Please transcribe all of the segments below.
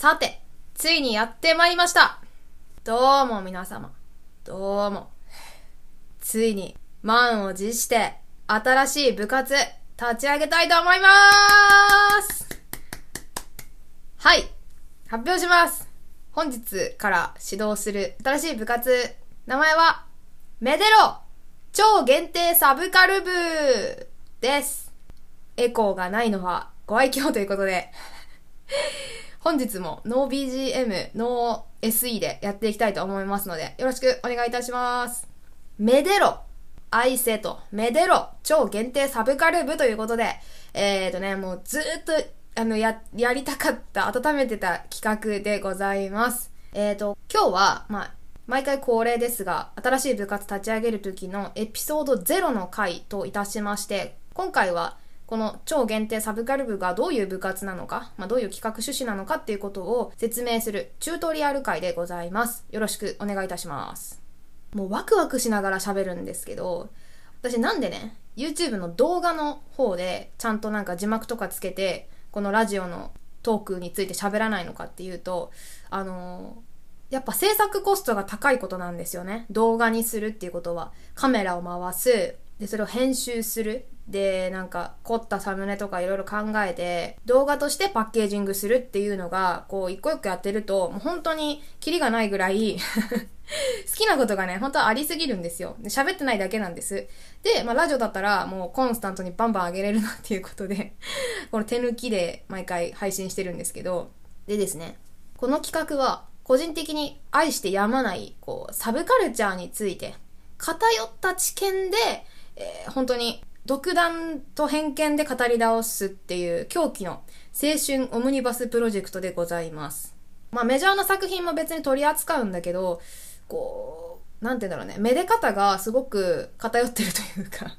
さて、ついにやってまいりましたどうも皆様。どうも。ついに、満を持して、新しい部活、立ち上げたいと思いまーすはい。発表します。本日から指導する新しい部活、名前は、メデロ超限定サブカル部です。エコーがないのはご愛嬌ということで本日もノー BGM、ノー SE でやっていきたいと思いますので、よろしくお願いいたします。メデロ、愛せと、メデロ、超限定サブカル部ということで、えーとね、もうずっと、あの、や、やりたかった、温めてた企画でございます。えーと、今日は、まあ、毎回恒例ですが、新しい部活立ち上げる時のエピソード0の回といたしまして、今回はこの超限定サブカル部がどういう部活なのか、まあ、どういう企画趣旨なのかっていうことを説明するチュートリアル会でございます。よろしくお願いいたします。もうワクワクしながら喋るんですけど、私なんでね、YouTube の動画の方でちゃんとなんか字幕とかつけて、このラジオのトークについて喋らないのかっていうと、あのー、やっぱ制作コストが高いことなんですよね。動画にするっていうことは。カメラを回す。で、それを編集する。で、なんか凝ったサムネとかいろいろ考えて、動画としてパッケージングするっていうのが、こう一個一個やってると、もう本当にキリがないぐらい 好きなことがね、本当はありすぎるんですよ。喋ってないだけなんです。で、まあラジオだったらもうコンスタントにバンバン上げれるなっていうことで この手抜きで毎回配信してるんですけど、でですね、この企画は個人的に愛してやまない、こう、サブカルチャーについて、偏った知見で、えー、本当に独断と偏見で語り倒すっていう狂気の青春オムニバスプロジェクトでございます。まあメジャーな作品も別に取り扱うんだけど、こう、なんて言うんだろうね、めで方がすごく偏ってるというか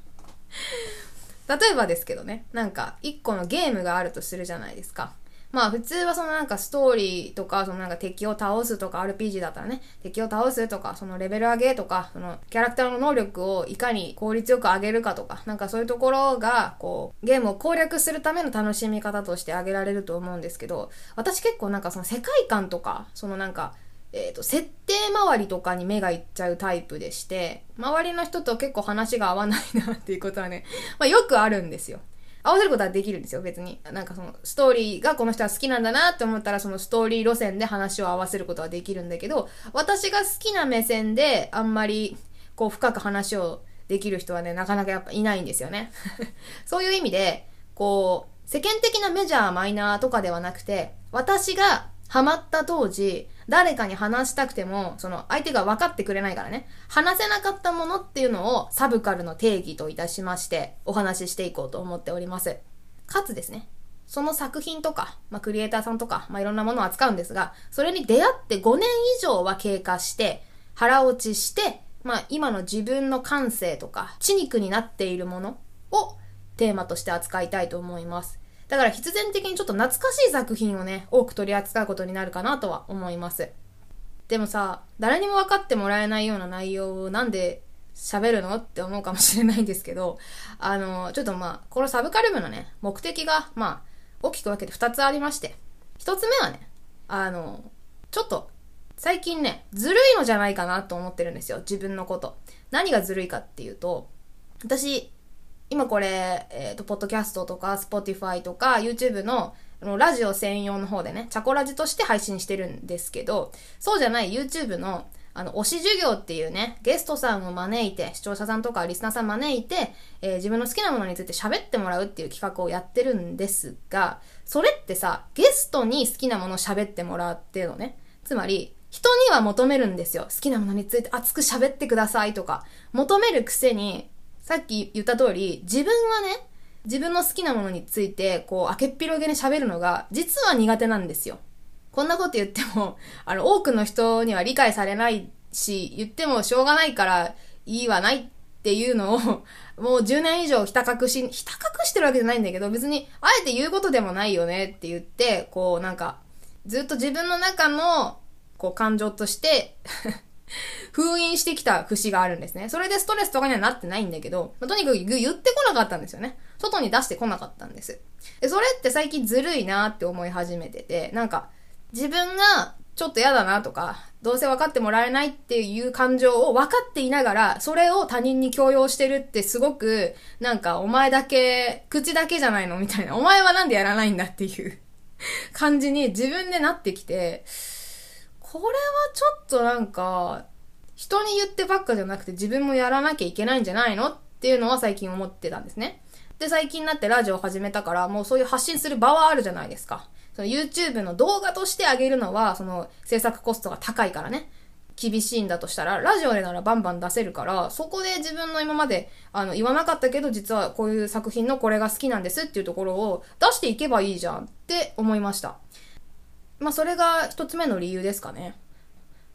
例えばですけどね、なんか一個のゲームがあるとするじゃないですか。まあ普通はそのなんかストーリーとか、そのなんか敵を倒すとか RPG だったらね、敵を倒すとか、そのレベル上げとか、そのキャラクターの能力をいかに効率よく上げるかとか、なんかそういうところが、こう、ゲームを攻略するための楽しみ方として挙げられると思うんですけど、私結構なんかその世界観とか、そのなんか、えっ、ー、と、設定周りとかに目がいっちゃうタイプでして、周りの人と結構話が合わないなっていうことはね、まあよくあるんですよ。合わせることはできるんですよ、別に。なんかその、ストーリーがこの人は好きなんだなって思ったら、そのストーリー路線で話を合わせることはできるんだけど、私が好きな目線であんまり、こう、深く話をできる人はね、なかなかやっぱいないんですよね。そういう意味で、こう、世間的なメジャー、マイナーとかではなくて、私がハマった当時、誰かに話したくても、その相手が分かってくれないからね、話せなかったものっていうのをサブカルの定義といたしましてお話ししていこうと思っております。かつですね、その作品とか、まあ、クリエイターさんとか、まあ、いろんなものを扱うんですが、それに出会って5年以上は経過して、腹落ちして、まあ、今の自分の感性とか、血肉になっているものをテーマとして扱いたいと思います。だから必然的にちょっと懐かしい作品をね、多く取り扱うことになるかなとは思います。でもさ、誰にも分かってもらえないような内容をなんで喋るのって思うかもしれないんですけど、あの、ちょっとまあ、このサブカル部のね、目的が、まあ、大きく分けて2つありまして、1つ目はね、あの、ちょっと、最近ね、ずるいのじゃないかなと思ってるんですよ、自分のこと。何がずるいかっていうと、私、今これ、えっ、ー、と、ポッドキャストとか、 Spotify とか、YouTube の、の、ラジオ専用の方でね、チャコラジとして配信してるんですけど、そうじゃない YouTube の、あの、推し授業っていうね、ゲストさんを招いて、視聴者さんとかリスナーさん招いて、えー、自分の好きなものについて喋ってもらうっていう企画をやってるんですが、それってさ、ゲストに好きなものを喋ってもらうっていうのね、つまり、人には求めるんですよ。好きなものについて熱く喋ってくださいとか、求めるくせに、さっき言った通り、自分はね、自分の好きなものについて、こう、明けっぴろげに喋るのが、実は苦手なんですよ。こんなこと言っても、あの、多くの人には理解されないし、言ってもしょうがないから、いいわないっていうのを、もう10年以上ひた隠し、ひた隠してるわけじゃないんだけど、別に、あえて言うことでもないよねって言って、こう、なんか、ずっと自分の中の、こう、感情として 封印してきた節があるんですね。それでストレスとかにはなってないんだけど、まあ、とにかく言ってこなかったんですよね。外に出してこなかったんです。で、それって最近ずるいなって思い始めてて、なんか、自分がちょっと嫌だなとか、どうせ分かってもらえないっていう感情を分かっていながら、それを他人に強要してるってすごく、なんかお前だけ、口だけじゃないのみたいな。お前はなんでやらないんだっていう感じに自分でなってきて、これはちょっとなんか、人に言ってばっかじゃなくて自分もやらなきゃいけないんじゃないの？っていうのは最近思ってたんですね。で、最近になってラジオを始めたから、もうそういう発信する場はあるじゃないですか。その YouTube の動画としてあげるのは、その制作コストが高いからね。厳しいんだとしたら、ラジオでならバンバン出せるから、そこで自分の今まで、あの、言わなかったけど、実はこういう作品のこれが好きなんですっていうところを出していけばいいじゃんって思いました。まあ、それが一つ目の理由ですかね。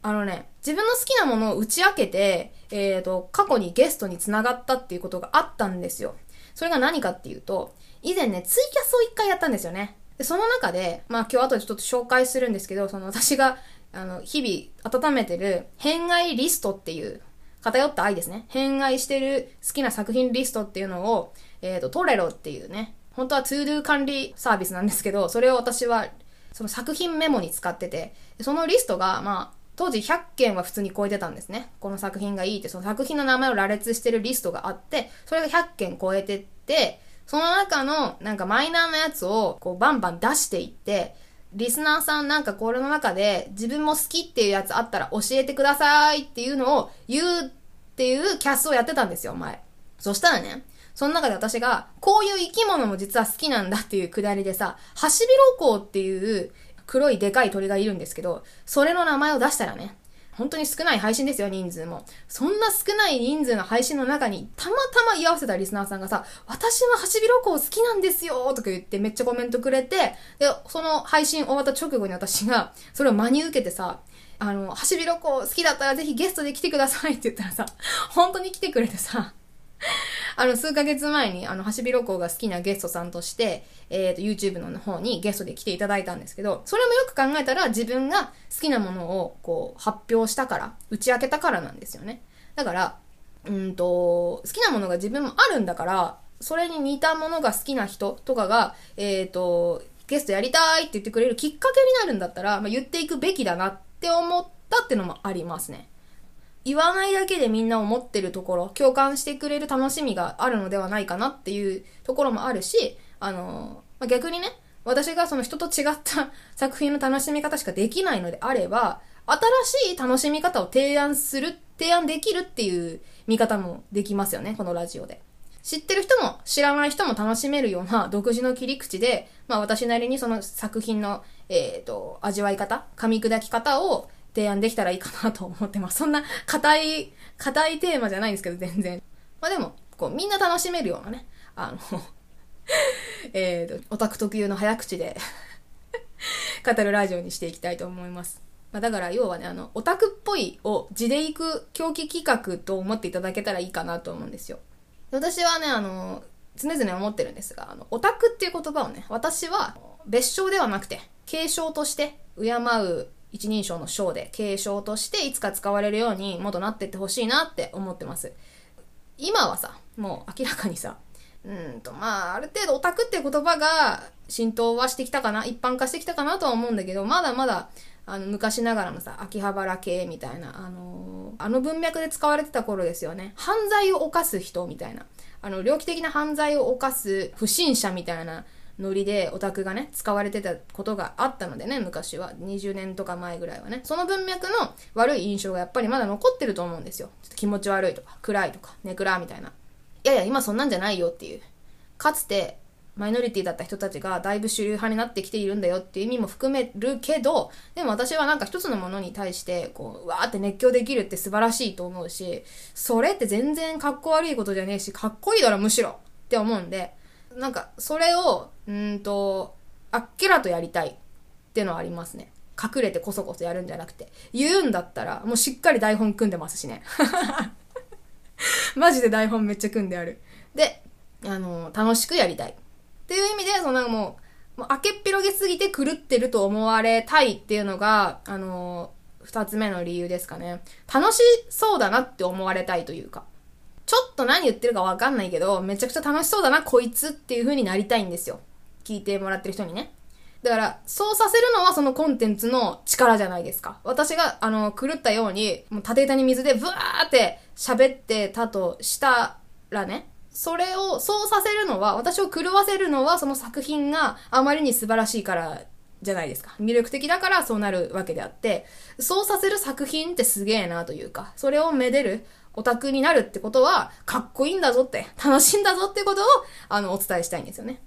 あのね、自分の好きなものを打ち明けて、えっ、ー、と、過去にゲストに繋がったっていうことがあったんですよ。それが何かっていうと、以前ね、ツイキャスを一回やったんですよね。で、その中で、まあ今日後でちょっと紹介するんですけど、その私が、あの、日々温めてる、偏愛リストっていう、偏った愛ですね。偏愛してる好きな作品リストっていうのを、えっ、ー、と、トレロっていうね、本当は ToDo 管理サービスなんですけど、それを私は、その作品メモに使ってて、そのリストが、まあ、当時100件は普通に超えてたんですね。この作品がいいって、その作品の名前を羅列してるリストがあって、それが100件超えてって、その中のなんかマイナーなやつをこうバンバン出していって、リスナーさんなんかこれの中で自分も好きっていうやつあったら教えてくださいっていうのを言うっていうキャスをやってたんですよ、前。そしたらね、その中で私が、こういう生き物も実は好きなんだっていうくだりでさ、ハシビロコウっていう黒いでかい鳥がいるんですけど、それの名前を出したらね、本当に少ない配信ですよ、人数も。そんな少ない人数の配信の中に、たまたま居合わせたリスナーさんがさ、私はハシビロコウ好きなんですよとか言ってめっちゃコメントくれて、で、その配信終わった直後に私が、それを真に受けてさ、あの、ハシビロコウ好きだったらぜひゲストで来てくださいって言ったらさ、本当に来てくれてさ、あの、数ヶ月前に、あの、ハシビロコウが好きなゲストさんとして、えっ、ー、と、YouTube の方にゲストで来ていただいたんですけど、それもよく考えたら自分が好きなものを、こう、発表したから、打ち明けたからなんですよね。だから、うんと、好きなものが自分もあるんだから、それに似たものが好きな人とかが、えっ、ー、と、ゲストやりたいって言ってくれるきっかけになるんだったら、まあ、言っていくべきだなって思ったってのもありますね。言わないだけでみんな思ってるところ、共感してくれる楽しみがあるのではないかなっていうところもあるし、あの、まあ、逆にね、私がその人と違った作品の楽しみ方しかできないのであれば、新しい楽しみ方を提案する、提案できるっていう見方もできますよね、このラジオで。知ってる人も知らない人も楽しめるような 独自の切り口で、まあ私なりにその作品の、えっ、ー、と、味わい方、噛み砕き方を提案できたらいいかなと思ってます。そんな硬い、硬いテーマじゃないんですけど、全然。まあでも、こう、みんな楽しめるようなね、あの えっと、オタク特有の早口で 語るラジオにしていきたいと思います。まあ、だから要はね、あの、オタクっぽいを地で行く狂気企画と思っていただけたらいいかなと思うんですよ。私はね、あの、常々思ってるんですが、あの、オタクっていう言葉をね、私は別称ではなくて、継承として敬う一人称の章で継承としていつか使われるようにもっとなってってほしいなって思ってます。今はさ、もう明らかにさ、うんと、まあ、ある程度オタクっていう言葉が浸透はしてきたかな、一般化してきたかなとは思うんだけど、まだまだ、あの、昔ながらのさ、秋葉原系みたいな、あのー、あの文脈で使われてた頃ですよね。犯罪を犯す人みたいな。あの、猟奇的な犯罪を犯す不審者みたいなノリでオタクがね、使われてたことがあったのでね、昔は。20年とか前ぐらいはね。その文脈の悪い印象がやっぱりまだ残ってると思うんですよ。ちょっと気持ち悪いとか、暗いとか、ネクラみたいな。いやいや、今そんなんじゃないよっていう。かつて、マイノリティだった人たちがだいぶ主流派になってきているんだよっていう意味も含めるけど、でも私はなんか一つのものに対して、こう、わーって熱狂できるって素晴らしいと思うし、それって全然かっこ悪いことじゃねえし、かっこいいだろむしろって思うんで、なんか、それを、うんと、あっけらとやりたいってのはありますね。隠れてこそこそやるんじゃなくて。言うんだったら、もうしっかり台本組んでますしね。マジで台本めっちゃ組んである。で、あの、楽しくやりたい。っていう意味で、そのもう、もう、明けっぴろげすぎて狂ってると思われたいっていうのが、あの、二つ目の理由ですかね。楽しそうだなって思われたいというか。ちょっと何言ってるかわかんないけど、めちゃくちゃ楽しそうだな、こいつっていう風になりたいんですよ。聞いてもらってる人にね。だから、そうさせるのはそのコンテンツの力じゃないですか。私が、あの、狂ったように、もう縦板に水でブワーって喋ってたとしたらね、それを、そうさせるのは、私を狂わせるのは、その作品があまりに素晴らしいからじゃないですか。魅力的だからそうなるわけであって、そうさせる作品ってすげえなというか、それをめでるオタクになるってことは、かっこいいんだぞって、楽しいんだぞってことを、あの、お伝えしたいんですよね。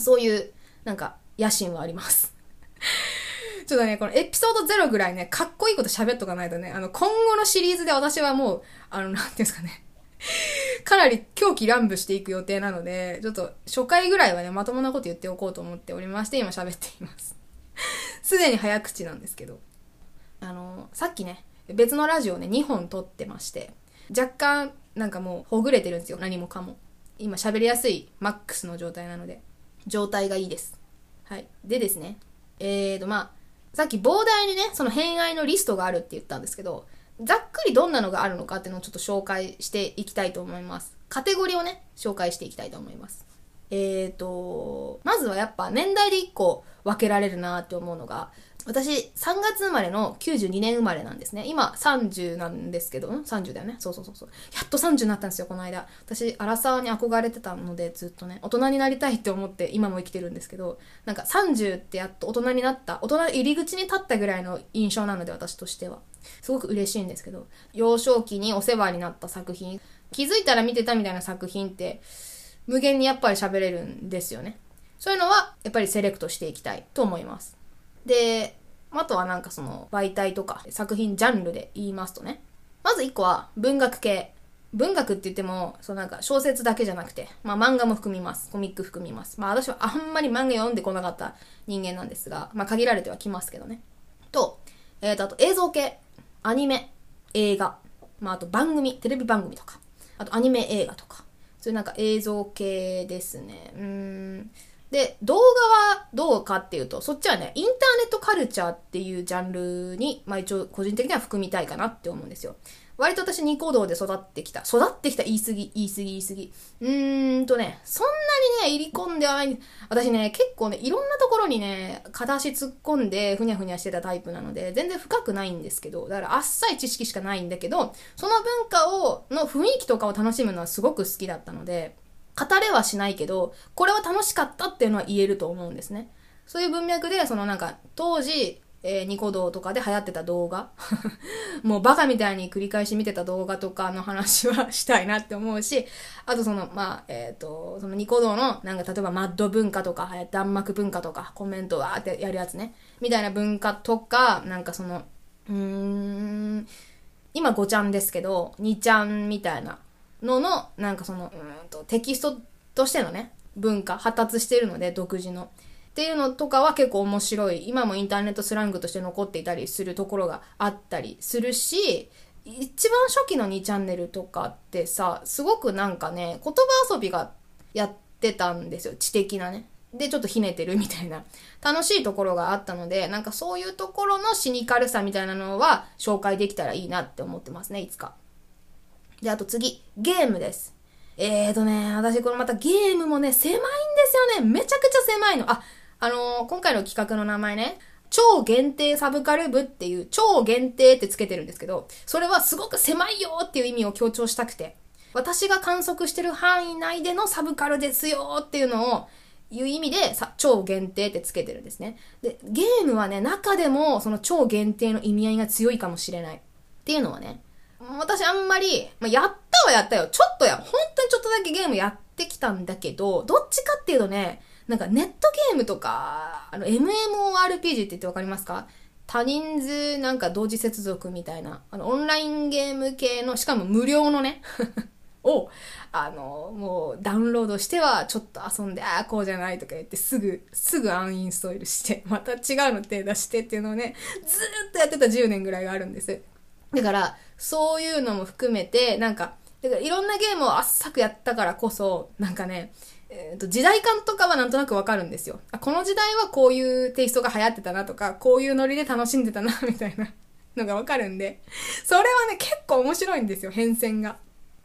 そういう、なんか、野心はあります。ちょっとね、このエピソード0ぐらいね、かっこいいこと喋っとかないとね、あの、今後のシリーズで私はもう、あの、なんていうんですかね、かなり狂気乱舞していく予定なので、ちょっと初回ぐらいはね、まともなこと言っておこうと思っておりまして、今喋っています。すでに早口なんですけど。あの、さっきね、別のラジオね、2本撮ってまして、若干、なんかもう、ほぐれてるんですよ、何もかも。今喋りやすいマックスの状態なので、状態がいいです。はい。でですね、えーと、まあ、さっき膨大にね、その偏愛のリストがあるって言ったんですけど、ざっくりどんなのがあるのかっていうのをちょっと紹介していきたいと思います。カテゴリーをね、紹介していきたいと思います。えーと、まずはやっぱ年代で1個分けられるなって思うのが、私3月生まれの92年生まれなんですね。今30なんですけど、ん ?30 だよね。そうそうそうそう。やっと30になったんですよ、この間。私、アラサーに憧れてたので、ずっとね、大人になりたいって思って今も生きてるんですけど、なんか30ってやっと大人になった、大人入り口に立ったぐらいの印象なので、私としては。すごく嬉しいんですけど、幼少期にお世話になった作品、気づいたら見てたみたいな作品って、無限にやっぱり喋れるんですよね。そういうのは、やっぱりセレクトしていきたいと思います。で、あとはなんかその媒体とか作品ジャンルで言いますとね。まず一個は文学系。文学って言っても、そうなんか小説だけじゃなくて、まあ漫画も含みます。コミック含みます。まあ私はあんまり漫画読んでこなかった人間なんですが、まあ限られてはきますけどね。と、えーと、あと映像系、アニメ、映画、まああと番組、テレビ番組とか、あとアニメ映画とか、そういうなんか映像系ですね。うーん。で、動画はどうかっていうと、そっちはね、インターネットカルチャーっていうジャンルに、まあ一応個人的には含みたいかなって思うんですよ。割と私ニコ動で育ってきた。育ってきた言い過ぎ、言い過ぎ、言い過ぎ。うーんとね、そんなにね、入り込んではない。私ね、結構ね、いろんなところにね、片足突っ込んでふにゃふにゃしてたタイプなので、全然深くないんですけど、だからあっさい知識しかないんだけど、その文化を、の雰囲気とかを楽しむのはすごく好きだったので、語れはしないけど、これは楽しかったっていうのは言えると思うんですね。そういう文脈で、そのなんか、当時、えーニコ動とかで流行ってた動画 もうバカみたいに繰り返し見てた動画とかの話はしたいなって思うし、あとその、まあ、えっ、と、そのニコ動の、なんか例えばマッド文化とか、弾幕文化とか、コメントわーってやるやつね、みたいな文化とか、なんかその、うーん、今5ちゃんですけど、2ちゃんみたいなのの、なんかその、うんと、テキストとしてのね、文化、発達してるので、独自の。っていうのとかは結構面白い。今もインターネットスラングとして残っていたりするところがあったりするし、一番初期の2チャンネルとかってさ、すごくなんかね、言葉遊びがやってたんですよ。知的なね。で、ちょっとひねてるみたいな。楽しいところがあったので、なんかそういうところのシニカルさみたいなのは紹介できたらいいなって思ってますね、いつか。で、あと次、ゲームです。えーとね、私これまたゲームもね、狭いんですよね。めちゃくちゃ狭いの。あ、あのー今回の企画の名前ね、超限定サブカル部っていう、超限定ってつけてるんですけど、それはすごく狭いよっていう意味を強調したくて、私が観測してる範囲内でのサブカルですよっていうのを、いう意味でさ、超限定ってつけてるんですね。で、ゲームはね、中でもその超限定の意味合いが強いかもしれない。っていうのはね、私あんまり、まあ、やったはやったよ。ちょっとや、本当にちょっとだけゲームやってきたんだけど、どっちかっていうとね、なんかネットゲームとか、あの、MMORPG って言ってわかりますか？多人数なんか同時接続みたいな、あの、オンラインゲーム系の、しかも無料のね、を、あの、もうダウンロードしてはちょっと遊んで、ああ、こうじゃないとか言ってすぐ、すぐアンインストールして、また違うの手出してっていうのをね、ずーっとやってた10年ぐらいがあるんです。だから、そういうのも含めて、なんか、だからいろんなゲームを浅くやったからこそ、なんかね、えーと時代感とかはなんとなくわかるんですよ。この時代はこういうテイストが流行ってたなとか、こういうノリで楽しんでたな、みたいなのがわかるんで、それはね、結構面白いんですよ、変遷が。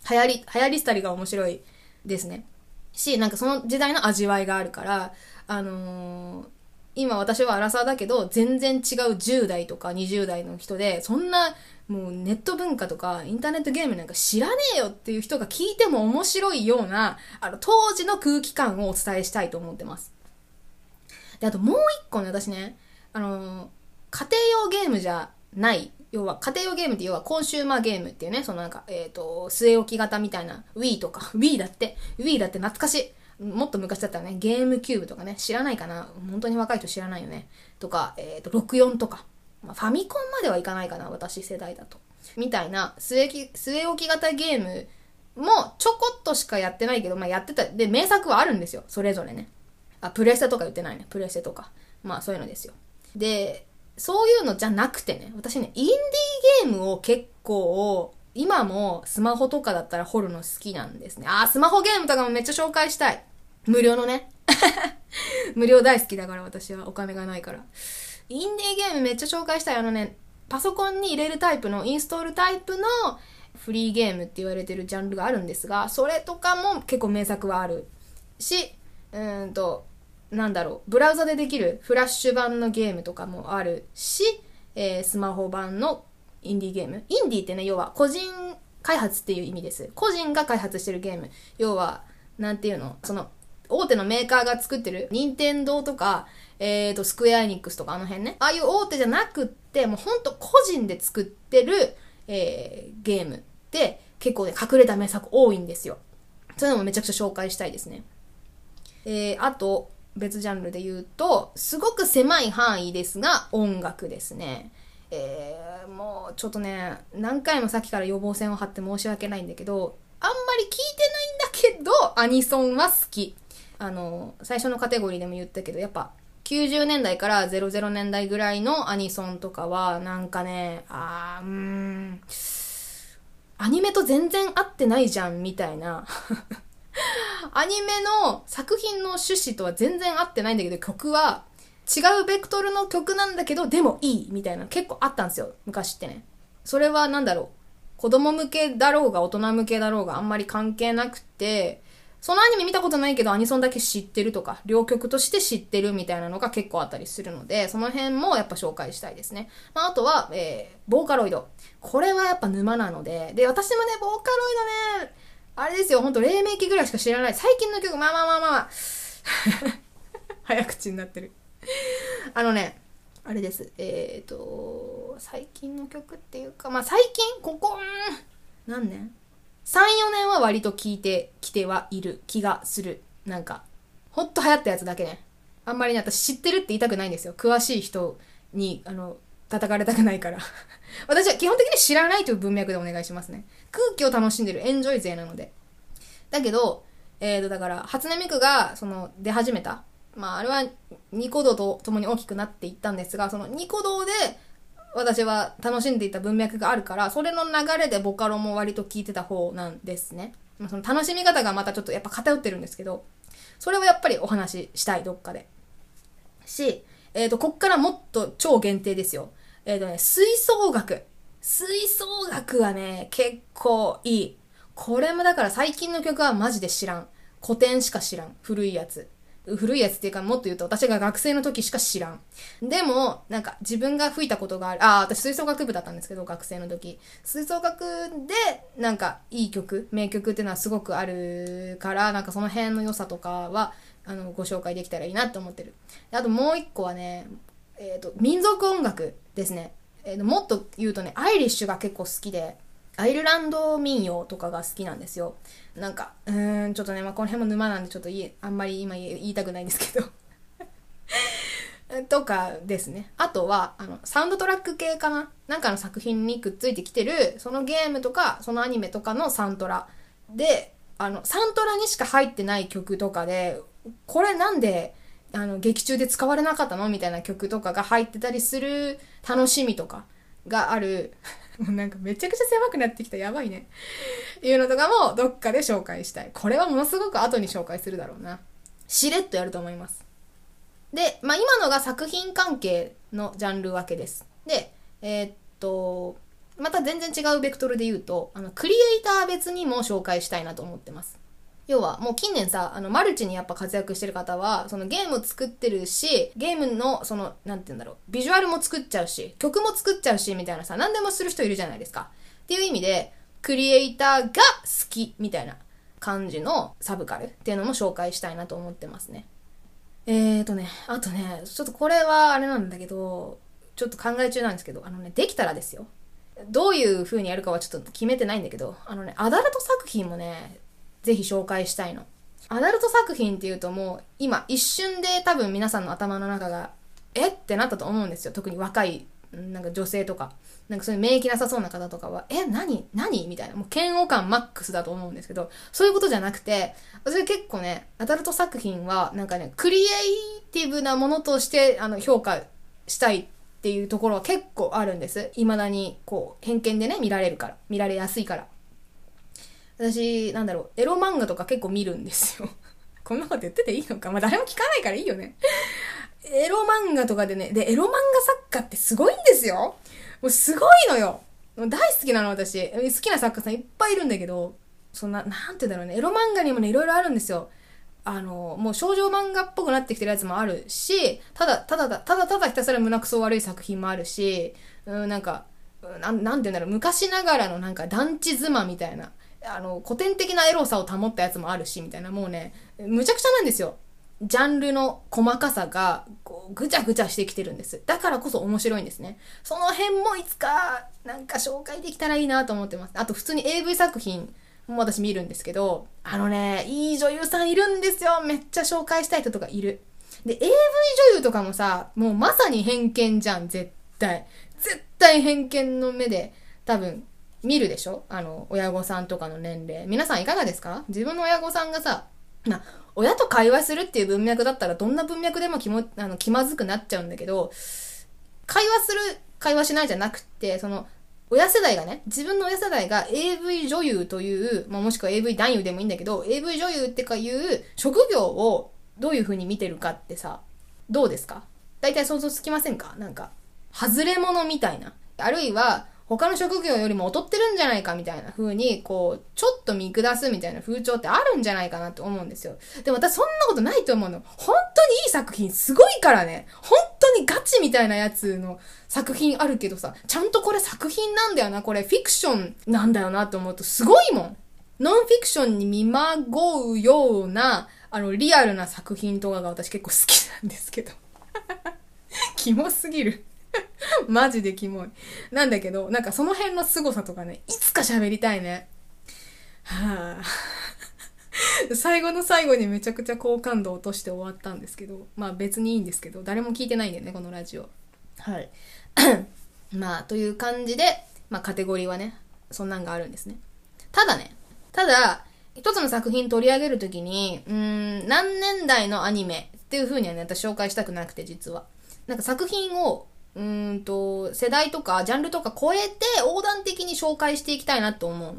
流行り、流行りしたりが面白いですね。し、なんかその時代の味わいがあるから、あのー今私はアラサーだけど、全然違う10代とか20代の人で、そんな、もうネット文化とかインターネットゲームなんか知らねえよっていう人が聞いても面白いような、あの、当時の空気感をお伝えしたいと思ってます。で、あともう一個ね、私ね、あの家庭用ゲームじゃない、要は家庭用ゲームって要はコンシューマーゲームっていうね、そのなんか、えっ、ー、と、据え置き型みたいな Wii とか、Wii だって、Wii だって懐かしい。もっと昔だったらね、ゲームキューブとかね、知らないかな本当に若い人知らないよね。とか、えっ、ー、と、64とか。まあ、ファミコンまではいかないかな私世代だと。みたいな、据え据え置き型ゲームもちょこっとしかやってないけど、まあやってた。で、名作はあるんですよ。それぞれね。あ、プレステとか言ってないね。プレステとか。まあそういうのですよ。で、そういうのじゃなくてね、私ね、インディーゲームを結構、今もスマホとかだったら掘るの好きなんですね。あ、スマホゲームとかもめっちゃ紹介したい。無料のね。無料大好きだから私はお金がないから。インディーゲームめっちゃ紹介したい。あのね、パソコンに入れるタイプの、インストールタイプのフリーゲームって言われてるジャンルがあるんですが、それとかも結構名作はあるし、うーんと、なんだろう、ブラウザでできるフラッシュ版のゲームとかもあるし、えー、スマホ版のインディーゲーム。インディーってね、要は個人開発っていう意味です。個人が開発してるゲーム。要は、なんていうの？その、大手のメーカーが作ってる、任天堂とか、えっ、ー、と、スクエアエニックスとかあの辺ね。ああいう大手じゃなくって、もうほんと個人で作ってる、えー、ゲームって結構ね、隠れた名作多いんですよ。そういうのもめちゃくちゃ紹介したいですね。えー、あと、別ジャンルで言うと、すごく狭い範囲ですが、音楽ですね。えー、もうちょっとね、何回もさっきから予防線を張って申し訳ないんだけど、あんまり聞いてないんだけど、アニソンは好き。あの、最初のカテゴリーでも言ったけど、やっぱ、90年代から00年代ぐらいのアニソンとかは、なんかね、あー、うん、アニメと全然合ってないじゃん、みたいな アニメの作品の趣旨とは全然合ってないんだけど、曲は違うベクトルの曲なんだけど、でもいいみたいな結構あったんですよ、昔ってね。それは何だろう。子供向けだろうが大人向けだろうがあんまり関係なくて、そのアニメ見たことないけどアニソンだけ知ってるとか、両曲として知ってるみたいなのが結構あったりするので、その辺もやっぱ紹介したいですね。まあ、あとは、えー、ボーカロイド。これはやっぱ沼なので、で、私もね、ボーカロイドね、あれですよ、ほんと、黎明期ぐらいしか知らない。最近の曲、まあまあまあまあ、早口になってる。あのね、あれです。えっ、ー、と、最近の曲っていうか、まあ最近、ここ、何年？?3、4年は割と聴いてきてはいる気がする。なんか、ほんと流行ったやつだけね。あんまりね、私知ってるって言いたくないんですよ。詳しい人に、あの、叩かれたくないから 私は基本的に知らないという文脈でお願いしますね。空気を楽しんでるエンジョイ勢なので。だけど、えーと、だから、初音ミクが、その、出始めた。まあ、あれは、ニコ動と共に大きくなっていったんですが、そのニコ動で、私は楽しんでいた文脈があるから、それの流れでボカロも割と聞いてた方なんですね。まあ、その楽しみ方がまたちょっとやっぱ偏ってるんですけど、それをやっぱりお話ししたい、どっかで。し、えっ、ー、と、こっからもっと超限定ですよ。えっ、ー、とね、吹奏楽。吹奏楽はね、結構いい。これもだから最近の曲はマジで知らん。古典しか知らん。古いやつ。古いやつっていうかもっと言うと私が学生の時しか知らん。でも、なんか自分が吹いたことがある。ああ、私吹奏楽部だったんですけど、学生の時。吹奏楽で、なんかいい曲、名曲っていうのはすごくあるから、なんかその辺の良さとかは、あの、ご紹介できたらいいなって思ってる。あともう一個はね、えっ、ー、と、民族音楽ですね。えっー、もっと言うとね、アイリッシュが結構好きで、アイルランド民謡とかが好きなんですよ。なんか、うーん、ちょっとね、まあ、この辺も沼なんでちょっと言え、あんまり今言いたくないんですけど とかですね。あとは、あの、サウンドトラック系かななんかの作品にくっついてきてる、そのゲームとか、そのアニメとかのサントラで、あの、サントラにしか入ってない曲とかで、これなんで、あの、劇中で使われなかったの？みたいな曲とかが入ってたりする楽しみとかがある。もうなんかめちゃくちゃ狭くなってきた。やばいね。いうのとかもどっかで紹介したい。これはものすごく後に紹介するだろうな。しれっとやると思います。で、まあ今のが作品関係のジャンル分けです。で、えー、っと、また全然違うベクトルで言うと、あの、クリエイター別にも紹介したいなと思ってます。要はもう近年さ、あの、マルチにやっぱ活躍してる方は、そのゲームを作ってるし、ゲームの、その、なんて言うんだろう、ビジュアルも作っちゃうし、曲も作っちゃうし、みたいなさ、何でもする人いるじゃないですか。っていう意味で、クリエイターが好き、みたいな感じのサブカルっていうのも紹介したいなと思ってますね。えーとね、あとね、ちょっとこれはあれなんだけど、ちょっと考え中なんですけど、あのね、できたらですよ。どういう風にやるかはちょっと決めてないんだけど、あのね、アダルト作品もね、ぜひ紹介したいの。アダルト作品っていうともう、今一瞬で多分皆さんの頭の中が、え？ってなったと思うんですよ。特に若い、なんか女性とか、なんかそういう免疫なさそうな方とかは、え、何？何？みたいな。もう嫌悪感マックスだと思うんですけど、そういうことじゃなくて、私は結構ね、アダルト作品は、なんかね、クリエイティブなものとして、あの、評価したいっていうところは結構あるんです。未だに、こう、偏見でね、見られるから。見られやすいから。私、なんだろう、エロ漫画とか結構見るんですよ。こんなこと言ってていいのか？まあ誰も聞かないからいいよね。エロ漫画とかでね、で、エロ漫画作家ってすごいんですよ。もうすごいのよ。大好きなの私。好きな作家さんいっぱいいるんだけど、そんな、なんて言うんだろうね。エロ漫画にもね、いろいろあるんですよ。あの、もう少女漫画っぽくなってきてるやつもあるし、ただ、ただ、ただただひたすら胸くそ悪い作品もあるし、うん、なんか、なん、なんて言うんだろう、昔ながらのなんか団地妻みたいな、あの、古典的なエロさを保ったやつもあるし、みたいな、もうね、むちゃくちゃなんですよ。ジャンルの細かさが、こう、ぐちゃぐちゃしてきてるんです。だからこそ面白いんですね。その辺もいつか、なんか紹介できたらいいなと思ってます。あと、普通に AV 作品も私見るんですけど、あのね、いい女優さんいるんですよ。めっちゃ紹介したい人とかいる。で、AV 女優とかもさ、もうまさに偏見じゃん、絶対。絶対偏見の目で、多分、見るでしょ？あの、親御さんとかの年齢。皆さんいかがですか？自分の親御さんがさ、まあ、親と会話するっていう文脈だったらどんな文脈でも気も、あの、気まずくなっちゃうんだけど、会話する、会話しないじゃなくて、その、親世代がね、自分の親世代が AV 女優という、まあ、もしくは AV 男優でもいいんだけど、AV 女優ってかいう職業をどういう風に見てるかってさ、どうですか？大体想像つきませんか？なんか、外れ者みたいな。あるいは、他の職業よりも劣ってるんじゃないかみたいな風に、こう、ちょっと見下すみたいな風潮ってあるんじゃないかなって思うんですよ。でも私そんなことないと思うの。本当にいい作品すごいからね。本当にガチみたいなやつの作品あるけどさ、ちゃんとこれ作品なんだよな。これフィクションなんだよなって思うとすごいもん。ノンフィクションに見まごうような、あの、リアルな作品とかが私結構好きなんですけど。キモすぎる。マジでキモい。なんだけど、なんかその辺の凄さとかね、いつか喋りたいね。はぁ、最後の最後にめちゃくちゃ好感度落として終わったんですけど、まあ別にいいんですけど、誰も聞いてないんだよね、このラジオ。はい。まあ、という感じで、まあカテゴリーはね、そんなんがあるんですね。ただね、ただ、一つの作品取り上げるときに、うん、何年代のアニメっていう風にはね、私紹介したくなくて、実は。なんか作品をうんと、世代とかジャンルとか超えて横断的に紹介していきたいなって思うの。っ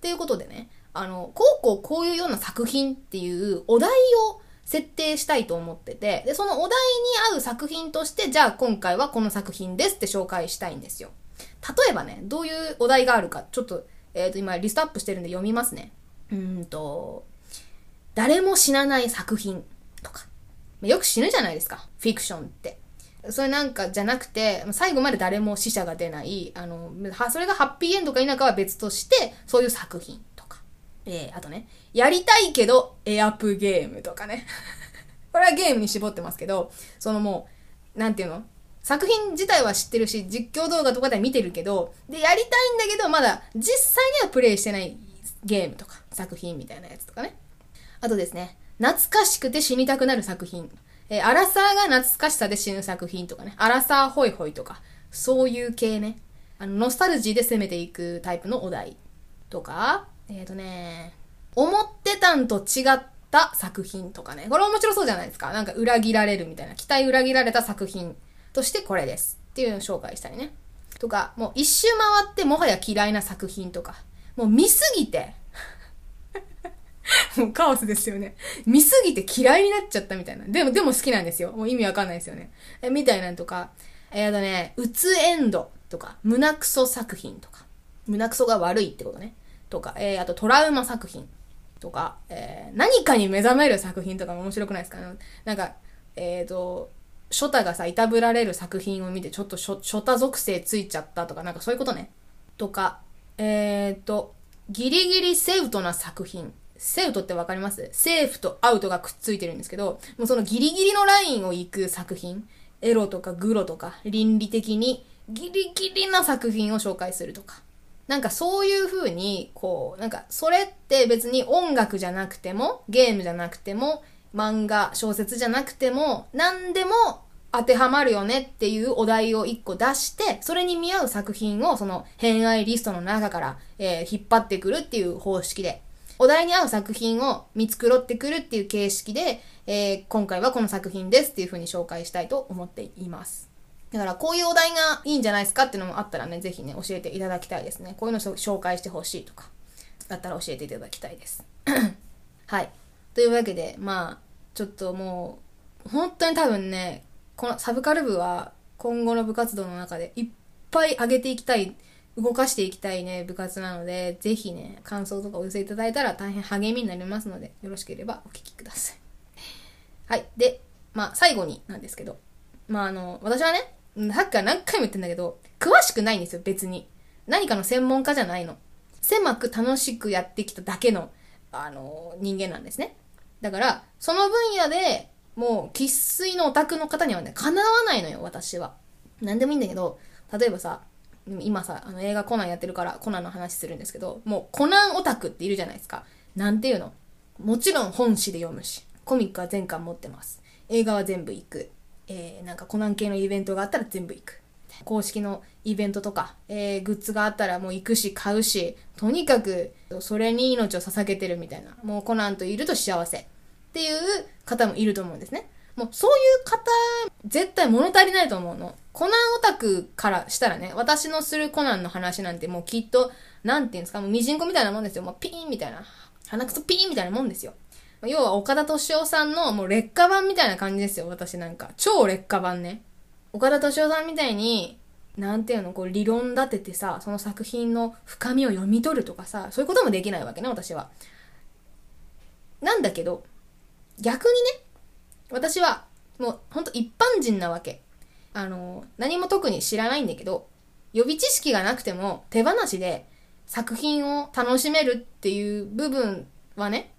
ていうことでね、あの、こうこうこういうような作品っていうお題を設定したいと思ってて、で、そのお題に合う作品として、じゃあ今回はこの作品ですって紹介したいんですよ。例えばね、どういうお題があるか、ちょっと、えっ、ー、と、今リストアップしてるんで読みますね。うんと、誰も死なない作品とか。よく死ぬじゃないですか、フィクションって。それなんかじゃなくて、最後まで誰も死者が出ない、あの、それがハッピーエンドか否かは別として、そういう作品とか。えー、あとね、やりたいけど、エアプゲームとかね。これはゲームに絞ってますけど、そのもう、なんていうの？作品自体は知ってるし、実況動画とかでは見てるけど、で、やりたいんだけど、まだ実際にはプレイしてないゲームとか、作品みたいなやつとかね。あとですね、懐かしくて死にたくなる作品。えー、アラサーが懐かしさで死ぬ作品とかね、アラサーホイホイとか、そういう系ね。あの、ノスタルジーで攻めていくタイプのお題とか、えっ、ー、とね、思ってたんと違った作品とかね。これ面白そうじゃないですか。なんか裏切られるみたいな。期待裏切られた作品としてこれです。っていうのを紹介したりね。とか、もう一周回ってもはや嫌いな作品とか。もう見すぎても うカオスですよね。見すぎて嫌いになっちゃったみたいな。でも、でも好きなんですよ。もう意味わかんないですよね。えみたいなんとか、えー、とね、うつエンドとか、胸クソ作品とか、胸クソが悪いってことね。とか、えー、あとトラウマ作品とか、えー、何かに目覚める作品とかも面白くないですか？ねなんか、え、ー、と、ショタがさ、いたぶられる作品を見て、ちょっとショショタ属性ついちゃったとか、なんかそういうことね。とか、え、ー、と、ギリギリセウトな作品。セウトってわかります？セーフとアウトがくっついてるんですけど、もうそのギリギリのラインを行く作品。エロとかグロとか、倫理的にギリギリな作品を紹介するとか。なんかそういう風に、こう、なんかそれって別に音楽じゃなくても、ゲームじゃなくても、漫画、小説じゃなくても、何でも当てはまるよねっていうお題を一個出して、それに見合う作品をその偏愛リストの中から、えー、引っ張ってくるっていう方式で、お題に合う作品を見繕ってくるっていう形式で、えー、今回はこの作品ですっていう風に紹介したいと思っています。だからこういうお題がいいんじゃないですかっていうのもあったらね、ぜひね、教えていただきたいですね。こういうのを紹介してほしいとか、だったら教えていただきたいです。はい。というわけで、まあ、ちょっともう、本当に多分ね、このサブカル部は今後の部活動の中でいっぱい上げていきたい、動かしていきたいね、部活なので、ぜひね、感想とかお寄せいただいたら大変励みになりますので、よろしければお聞きください。はい。で、まあ、最後になんですけど、まあ、あの、私はね、さっきから何回も言ってんだけど、詳しくないんですよ、別に。何かの専門家じゃないの。狭く楽しくやってきただけの、あの、人間なんですね。だから、その分野でもう、喫水のオタクの方にはね、かなわないのよ、私は。なんでもいいんだけど、例えばさ、今さ、あの映画コナンやってるからコナンの話するんですけど、もうコナンオタクっているじゃないですか。なんていうの？もちろん本誌で読むし、コミックは全巻持ってます。映画は全部行く。えー、なんかコナン系のイベントがあったら全部行く。公式のイベントとか、えー、グッズがあったらもう行くし買うし、とにかくそれに命を捧げてるみたいな。もうコナンといると幸せ。っていう方もいると思うんですね。もうそういう方、絶対物足りないと思うの。コナンオタクからしたらね、私のするコナンの話なんてもうきっと、なんていうんですか、もうミジンコみたいなもんですよ。もうピーンみたいな。鼻くそピーンみたいなもんですよ。要は岡田敏夫さんのもう劣化版みたいな感じですよ、私なんか。超劣化版ね。岡田敏夫さんみたいに、なんていうの、こう理論立ててさ、その作品の深みを読み取るとかさ、そういうこともできないわけね、私は。なんだけど、逆にね、私はもうほんと一般人なわけ。あの、何も特に知らないんだけど、予備知識がなくても手放しで作品を楽しめるっていう部分はね、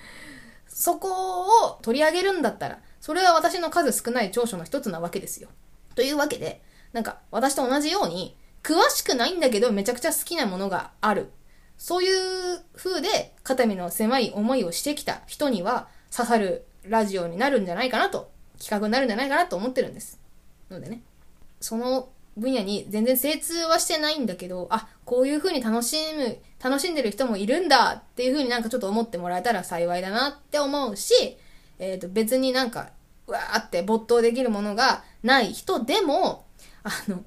そこを取り上げるんだったら、それは私の数少ない長所の一つなわけですよ。というわけで、なんか私と同じように、詳しくないんだけどめちゃくちゃ好きなものがある。そういう風で肩身の狭い思いをしてきた人には、刺さるラジオになるんじゃないかなと、企画になるんじゃないかなと思ってるんです。のでね、その分野に全然精通はしてないんだけど、あ、こういう風に楽しむ、楽しんでる人もいるんだっていう風になんかちょっと思ってもらえたら幸いだなって思うし、え、ー、と別になんか、うわーって没頭できるものがない人でも、あの、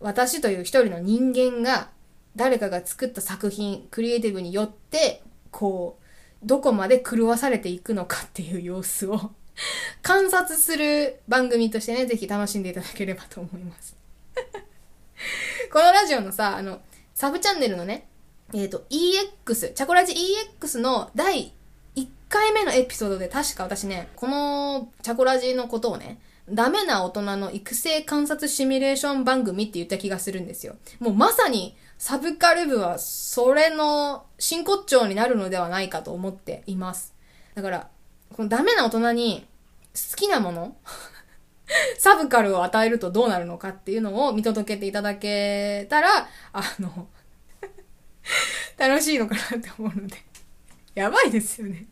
私という一人の人間が誰かが作った作品、クリエイティブによって、こう、どこまで狂わされていくのかっていう様子を 観察する番組としてね、ぜひ楽しんでいただければと思います このラジオのさ、あの、サブチャンネルのね、えっ、ー、と、EX、チャコラジ EX の第1回目のエピソードで確か私ね、このチャコラジのことをね、ダメな大人の育成観察シミュレーション番組って言った気がするんですよ。もうまさにサブカル部はそれの真骨頂になるのではないかと思っています。だから、このダメな大人に好きなもの サブカルを与えるとどうなるのかっていうのを見届けていただけたら、あの 楽しいのかなって思うのでやばいですよね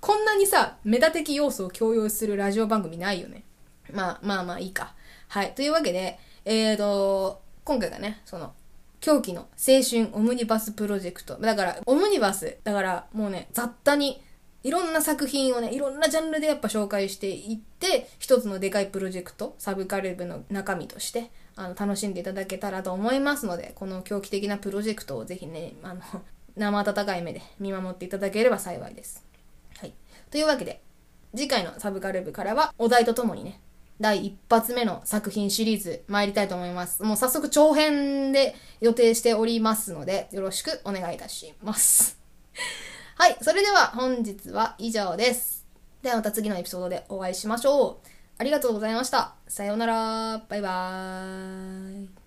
こんなにさ、メタ的要素を共有するラジオ番組ないよね。まあまあまあいいか。はい。というわけで、えーと、今回がね、その、狂気の青春オムニバスプロジェクト。だから、オムニバス。だから、もうね、雑多に、いろんな作品をね、いろんなジャンルでやっぱ紹介していって、一つのでかいプロジェクト、サブカル部の中身として、あの、楽しんでいただけたらと思いますので、この狂気的なプロジェクトをぜひね、あの、生温かい目で見守っていただければ幸いです。はい。というわけで、次回のサブカル部からは、お題とともにね、第一発目の作品シリーズ参りたいと思います。もう早速長編で予定しておりますので、よろしくお願いいたします。はい、それでは本日は以上です。ではまた次のエピソードでお会いしましょう。ありがとうございました。さようなら。バイバーイ。